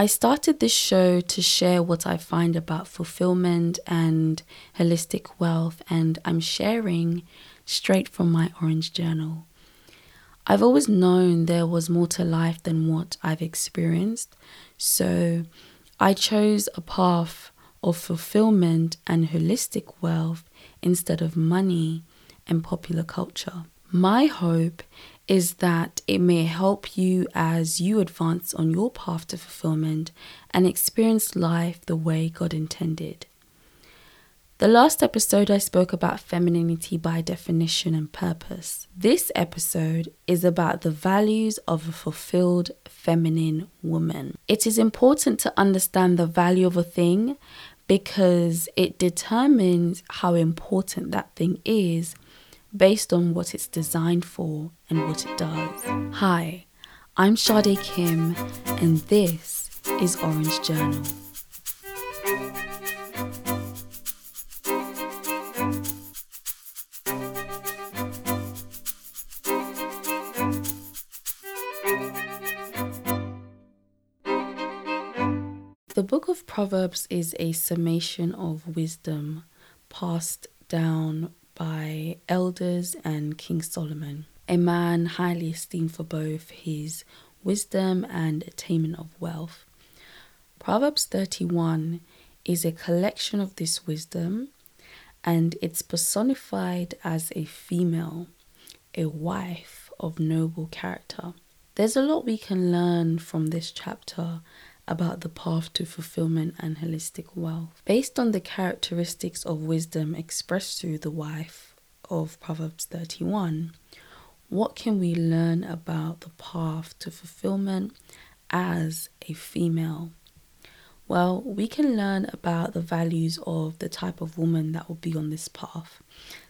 I started this show to share what I find about fulfillment and holistic wealth, and I'm sharing straight from my orange journal. I've always known there was more to life than what I've experienced, so I chose a path of fulfillment and holistic wealth instead of money and popular culture. My hope is that it may help you as you advance on your path to fulfillment and experience life the way God intended. The last episode, I spoke about femininity by definition and purpose. This episode is about the values of a fulfilled feminine woman. It is important to understand the value of a thing because it determines how important that thing is based on what it's designed for and what it does. Hi, I'm Sade Kim, and this is Orange Journal. The book of Proverbs is a summation of wisdom passed down by elders and King Solomon, a man highly esteemed for both his wisdom and attainment of wealth. Proverbs 31 is a collection of this wisdom and it's personified as a female, a wife of noble character. There's a lot we can learn from this chapter about the path to fulfillment and holistic wealth. Based on the characteristics of wisdom expressed through the wife of Proverbs 31, what can we learn about the path to fulfillment as a female? Well, we can learn about the values of the type of woman that will be on this path,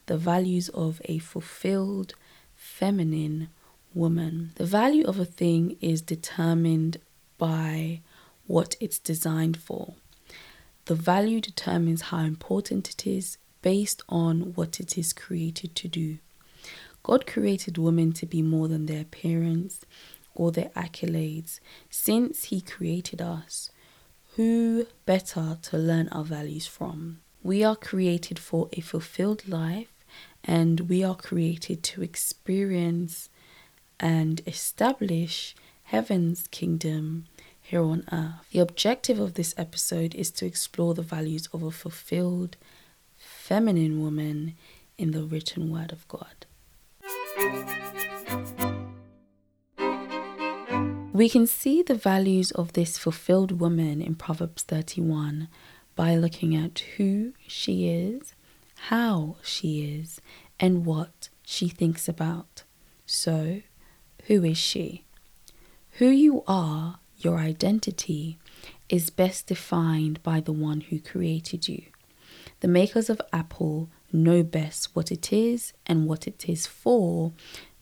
the values of a fulfilled feminine woman. The value of a thing is determined by what it's designed for. The value determines how important it is based on what it is created to do. God created women to be more than their appearance or their accolades. Since He created us, who better to learn our values from? We are created for a fulfilled life and we are created to experience and establish heaven's kingdom here on earth. The objective of this episode is to explore the values of a fulfilled feminine woman in the written word of God. We can see the values of this fulfilled woman in Proverbs 31 by looking at who she is, how she is, and what she thinks about. So, who is she? Who you are your identity is best defined by the one who created you. The makers of Apple know best what it is and what it is for.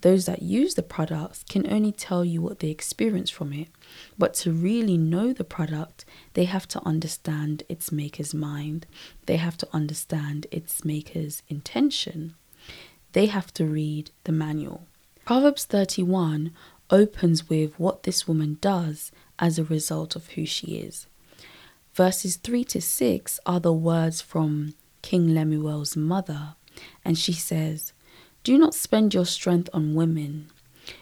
Those that use the products can only tell you what they experience from it, but to really know the product, they have to understand its maker's mind. They have to understand its maker's intention. They have to read the manual. Proverbs 31 opens with what this woman does as a result of who she is. Verses 3 to 6 are the words from King Lemuel's mother, and she says, Do not spend your strength on women,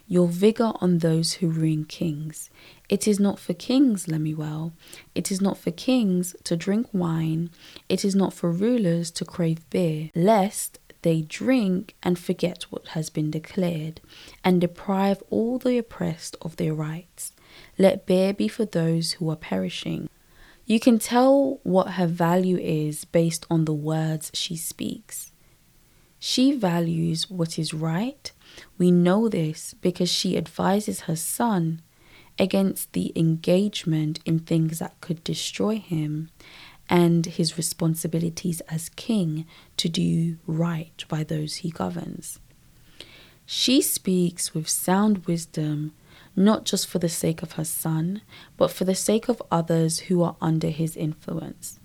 your vigor on those who ruin kings. It is not for kings, Lemuel. It is not for kings to drink wine. It is not for rulers to crave beer, lest they drink and forget what has been declared, and deprive all the oppressed of their rights. Let beer be for those who are perishing. You can tell what her value is based on the words she speaks. She values what is right. We know this because she advises her son against the engagement in things that could destroy him and his responsibilities as king to do right by those he governs. She speaks with sound wisdom not just for the sake of her son, but for the sake of others who are under his influence.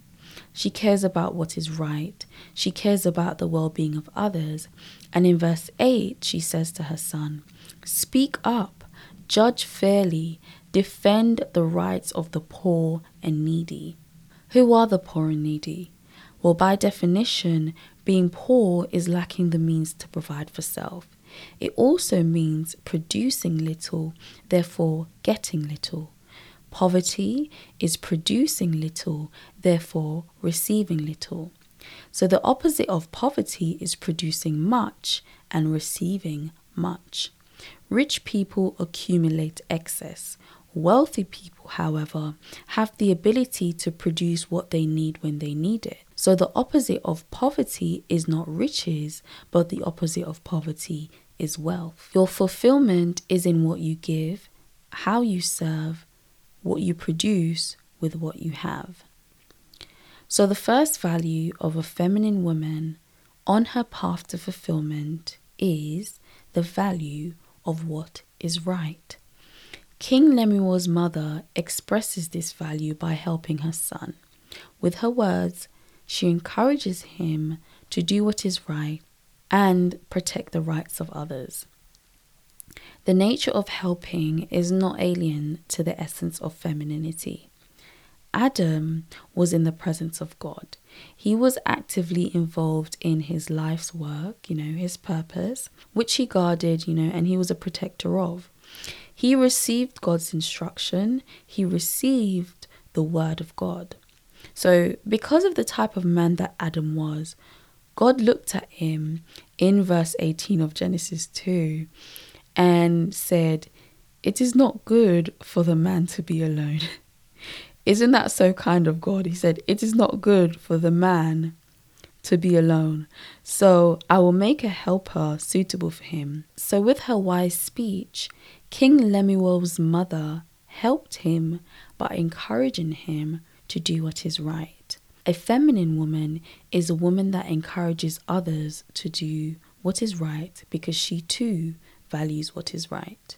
She cares about what is right. She cares about the well being of others. And in verse 8, she says to her son, Speak up, judge fairly, defend the rights of the poor and needy. Who are the poor and needy? Well, by definition, being poor is lacking the means to provide for self. It also means producing little, therefore getting little. Poverty is producing little, therefore receiving little. So the opposite of poverty is producing much and receiving much. Rich people accumulate excess. Wealthy people, however, have the ability to produce what they need when they need it. So the opposite of poverty is not riches, but the opposite of poverty is wealth. Your fulfillment is in what you give, how you serve, what you produce with what you have. So, the first value of a feminine woman on her path to fulfillment is the value of what is right. King Lemuel's mother expresses this value by helping her son. With her words, she encourages him to do what is right and protect the rights of others. The nature of helping is not alien to the essence of femininity. Adam was in the presence of God. He was actively involved in his life's work, you know, his purpose, which he guarded, you know, and he was a protector of. He received God's instruction, he received the word of God. So, because of the type of man that Adam was, God looked at him in verse 18 of Genesis 2 and said, It is not good for the man to be alone. Isn't that so kind of God? He said, It is not good for the man to be alone. So I will make a helper suitable for him. So, with her wise speech, King Lemuel's mother helped him by encouraging him to do what is right. A feminine woman is a woman that encourages others to do what is right because she too values what is right.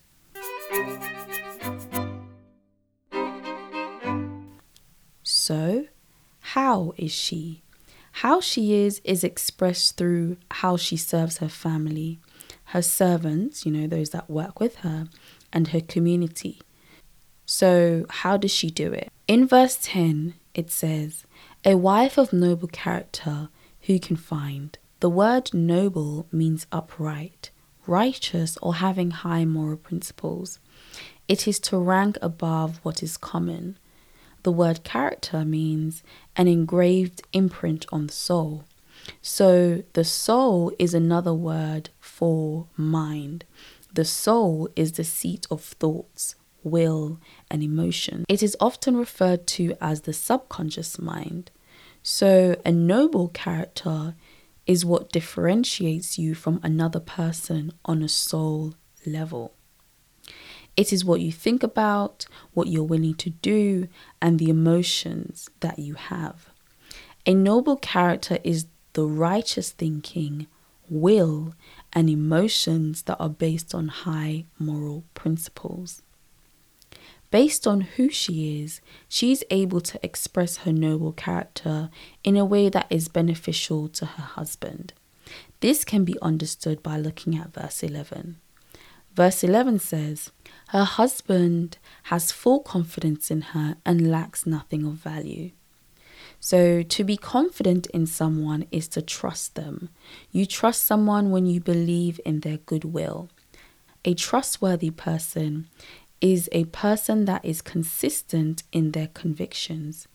So, how is she? How she is is expressed through how she serves her family, her servants, you know, those that work with her, and her community. So, how does she do it? In verse 10, it says, A wife of noble character, who can find? The word noble means upright, righteous, or having high moral principles. It is to rank above what is common. The word character means an engraved imprint on the soul. So the soul is another word for mind. The soul is the seat of thoughts, will, and emotion. It is often referred to as the subconscious mind. So a noble character is what differentiates you from another person on a soul level. It is what you think about, what you're willing to do, and the emotions that you have. A noble character is the righteous thinking, will, and emotions that are based on high moral principles. Based on who she is, she's able to express her noble character in a way that is beneficial to her husband. This can be understood by looking at verse 11. Verse 11 says, Her husband has full confidence in her and lacks nothing of value. So, to be confident in someone is to trust them. You trust someone when you believe in their goodwill. A trustworthy person is a person that is consistent in their convictions.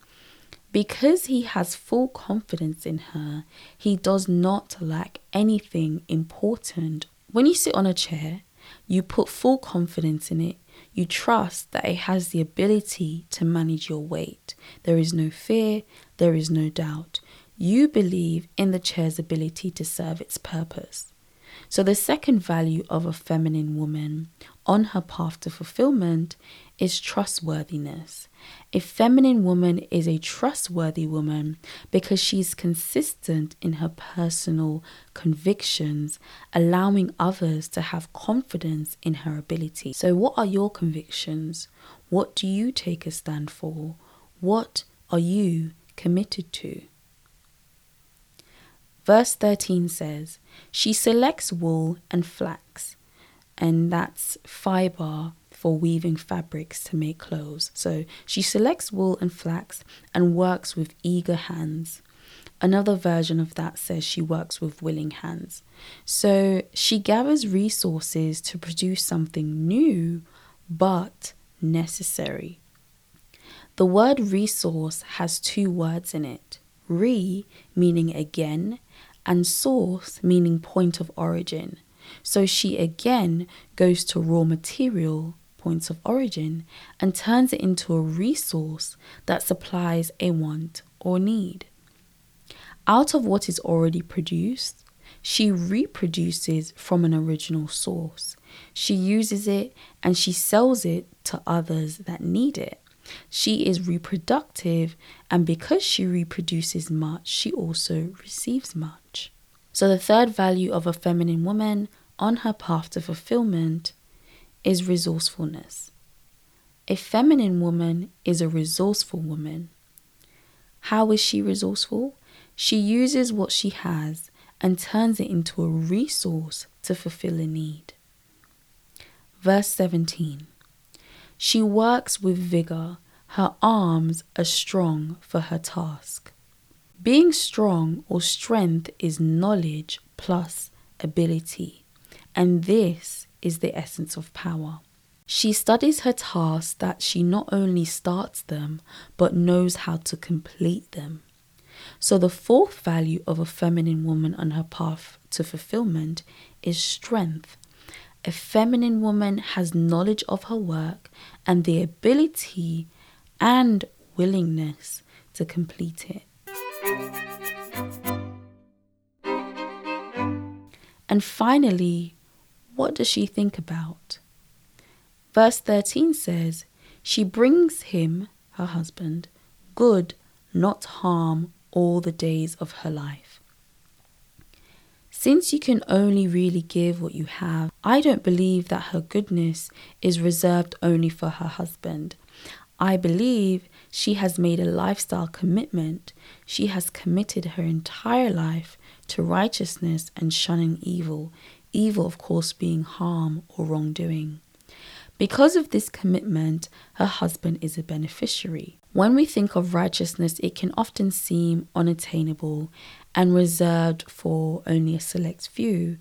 Because he has full confidence in her, he does not lack anything important. When you sit on a chair, you put full confidence in it. You trust that it has the ability to manage your weight. There is no fear, there is no doubt. You believe in the chair's ability to serve its purpose. So, the second value of a feminine woman on her path to fulfillment is trustworthiness. A feminine woman is a trustworthy woman because she's consistent in her personal convictions, allowing others to have confidence in her ability. So, what are your convictions? What do you take a stand for? What are you committed to? Verse 13 says, She selects wool and flax, and that's fiber for weaving fabrics to make clothes. So she selects wool and flax and works with eager hands. Another version of that says she works with willing hands. So she gathers resources to produce something new but necessary. The word resource has two words in it re meaning again, and source meaning point of origin. So she again goes to raw material, points of origin, and turns it into a resource that supplies a want or need. Out of what is already produced, she reproduces from an original source. She uses it and she sells it to others that need it. She is reproductive, and because she reproduces much, she also receives much. So, the third value of a feminine woman on her path to fulfillment is resourcefulness. A feminine woman is a resourceful woman. How is she resourceful? She uses what she has and turns it into a resource to fulfill a need. Verse 17 She works with vigor, her arms are strong for her task. Being strong or strength is knowledge plus ability, and this is the essence of power. She studies her tasks that she not only starts them, but knows how to complete them. So, the fourth value of a feminine woman on her path to fulfillment is strength. A feminine woman has knowledge of her work and the ability and willingness to complete it. And finally, what does she think about? Verse 13 says, She brings him, her husband, good, not harm, all the days of her life. Since you can only really give what you have, I don't believe that her goodness is reserved only for her husband. I believe she has made a lifestyle commitment. She has committed her entire life to righteousness and shunning evil, evil, of course, being harm or wrongdoing. Because of this commitment, her husband is a beneficiary. When we think of righteousness, it can often seem unattainable and reserved for only a select few,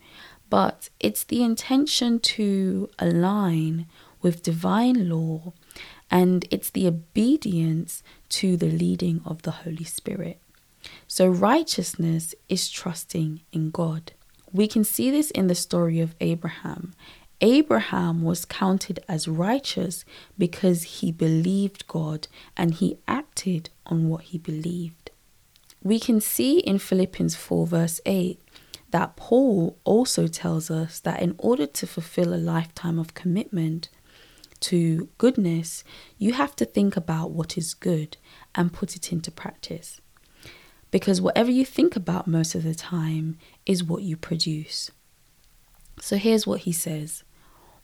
but it's the intention to align with divine law and it's the obedience to the leading of the Holy Spirit. So, righteousness is trusting in God. We can see this in the story of Abraham. Abraham was counted as righteous because he believed God and he acted on what he believed. We can see in Philippians 4, verse 8, that Paul also tells us that in order to fulfill a lifetime of commitment, to goodness, you have to think about what is good and put it into practice. Because whatever you think about most of the time is what you produce. So here's what he says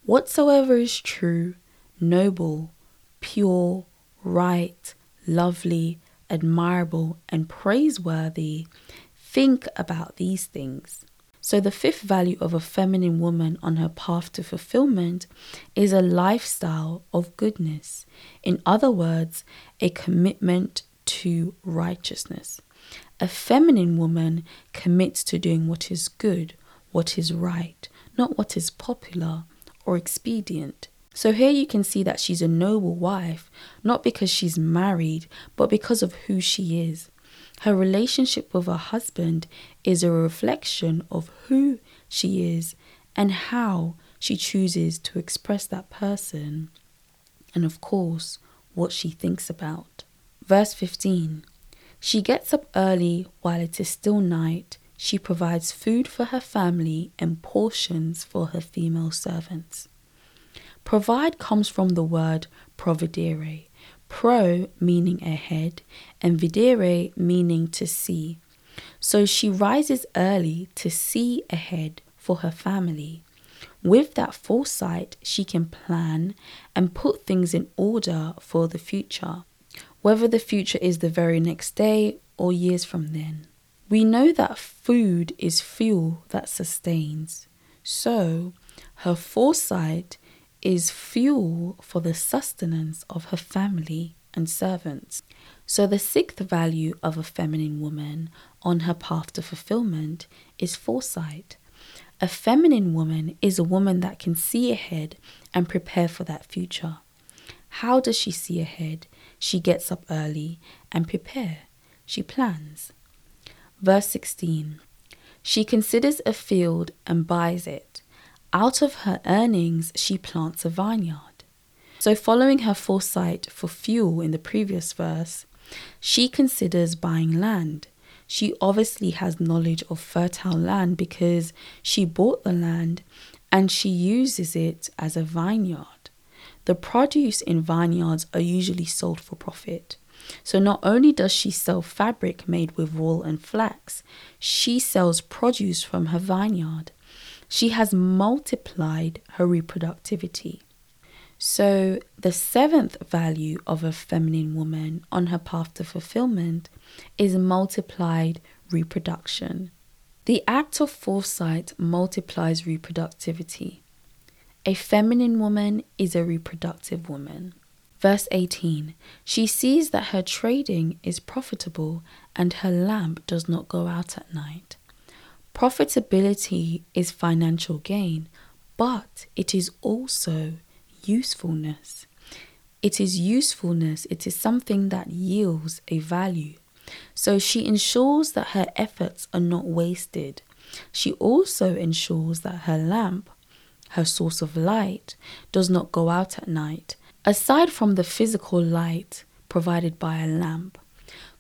Whatsoever is true, noble, pure, right, lovely, admirable, and praiseworthy, think about these things. So, the fifth value of a feminine woman on her path to fulfillment is a lifestyle of goodness. In other words, a commitment to righteousness. A feminine woman commits to doing what is good, what is right, not what is popular or expedient. So here you can see that she's a noble wife, not because she's married, but because of who she is. Her relationship with her husband is a reflection of who she is and how she chooses to express that person, and of course, what she thinks about. Verse 15 She gets up early while it is still night. She provides food for her family and portions for her female servants. Provide comes from the word providere, pro meaning ahead, and videre meaning to see. So she rises early to see ahead for her family. With that foresight, she can plan and put things in order for the future, whether the future is the very next day or years from then. We know that food is fuel that sustains. So, her foresight is fuel for the sustenance of her family and servants. So, the sixth value of a feminine woman on her path to fulfillment is foresight. A feminine woman is a woman that can see ahead and prepare for that future. How does she see ahead? She gets up early and prepare. She plans. Verse 16 She considers a field and buys it. Out of her earnings, she plants a vineyard. So, following her foresight for fuel in the previous verse, she considers buying land. She obviously has knowledge of fertile land because she bought the land and she uses it as a vineyard. The produce in vineyards are usually sold for profit. So not only does she sell fabric made with wool and flax, she sells produce from her vineyard. She has multiplied her reproductivity. So, the seventh value of a feminine woman on her path to fulfillment is multiplied reproduction. The act of foresight multiplies reproductivity. A feminine woman is a reproductive woman. Verse 18 She sees that her trading is profitable and her lamp does not go out at night. Profitability is financial gain, but it is also usefulness. It is usefulness, it is something that yields a value. So she ensures that her efforts are not wasted. She also ensures that her lamp, her source of light, does not go out at night. Aside from the physical light provided by a lamp,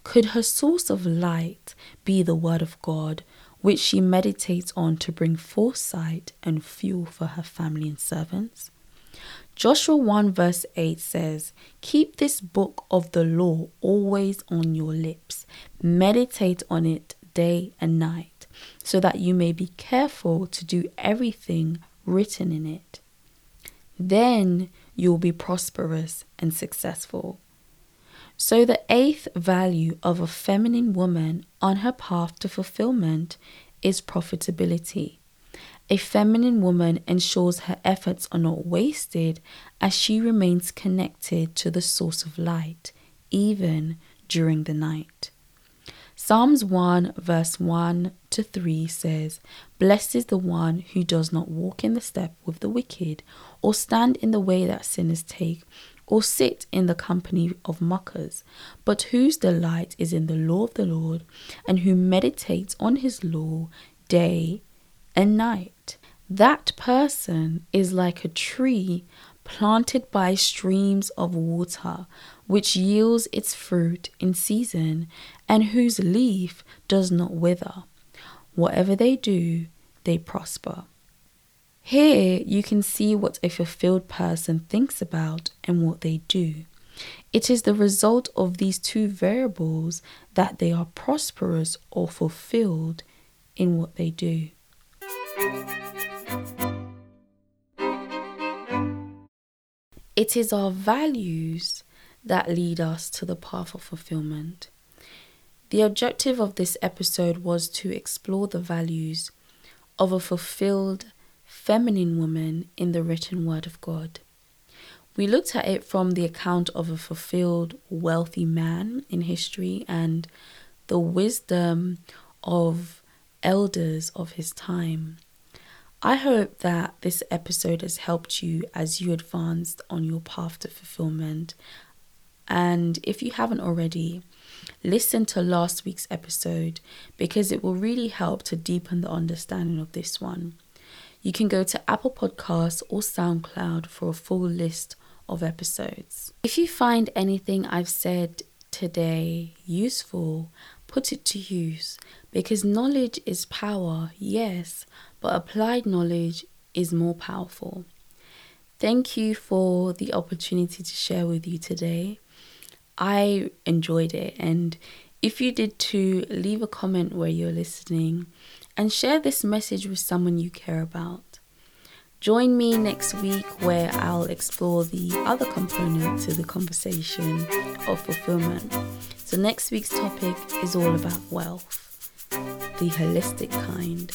could her source of light be the Word of God, which she meditates on to bring foresight and fuel for her family and servants? Joshua 1 verse 8 says, Keep this book of the law always on your lips, meditate on it day and night, so that you may be careful to do everything written in it. Then you will be prosperous and successful. So, the eighth value of a feminine woman on her path to fulfillment is profitability. A feminine woman ensures her efforts are not wasted as she remains connected to the source of light, even during the night. Psalms 1, verse 1 to 3 says, Blessed is the one who does not walk in the step with the wicked, or stand in the way that sinners take, or sit in the company of mockers, but whose delight is in the law of the Lord, and who meditates on his law day and night. That person is like a tree planted by streams of water, which yields its fruit in season, and whose leaf does not wither. Whatever they do, they prosper. Here you can see what a fulfilled person thinks about and what they do. It is the result of these two variables that they are prosperous or fulfilled in what they do. It is our values that lead us to the path of fulfillment. The objective of this episode was to explore the values of a fulfilled feminine woman in the written word of God. We looked at it from the account of a fulfilled wealthy man in history and the wisdom of elders of his time. I hope that this episode has helped you as you advanced on your path to fulfillment. And if you haven't already, listen to last week's episode because it will really help to deepen the understanding of this one. You can go to Apple Podcasts or SoundCloud for a full list of episodes. If you find anything I've said today useful, put it to use because knowledge is power, yes, but applied knowledge is more powerful. Thank you for the opportunity to share with you today. I enjoyed it, and if you did too, leave a comment where you're listening and share this message with someone you care about. Join me next week where I'll explore the other component to the conversation of fulfillment. So, next week's topic is all about wealth, the holistic kind.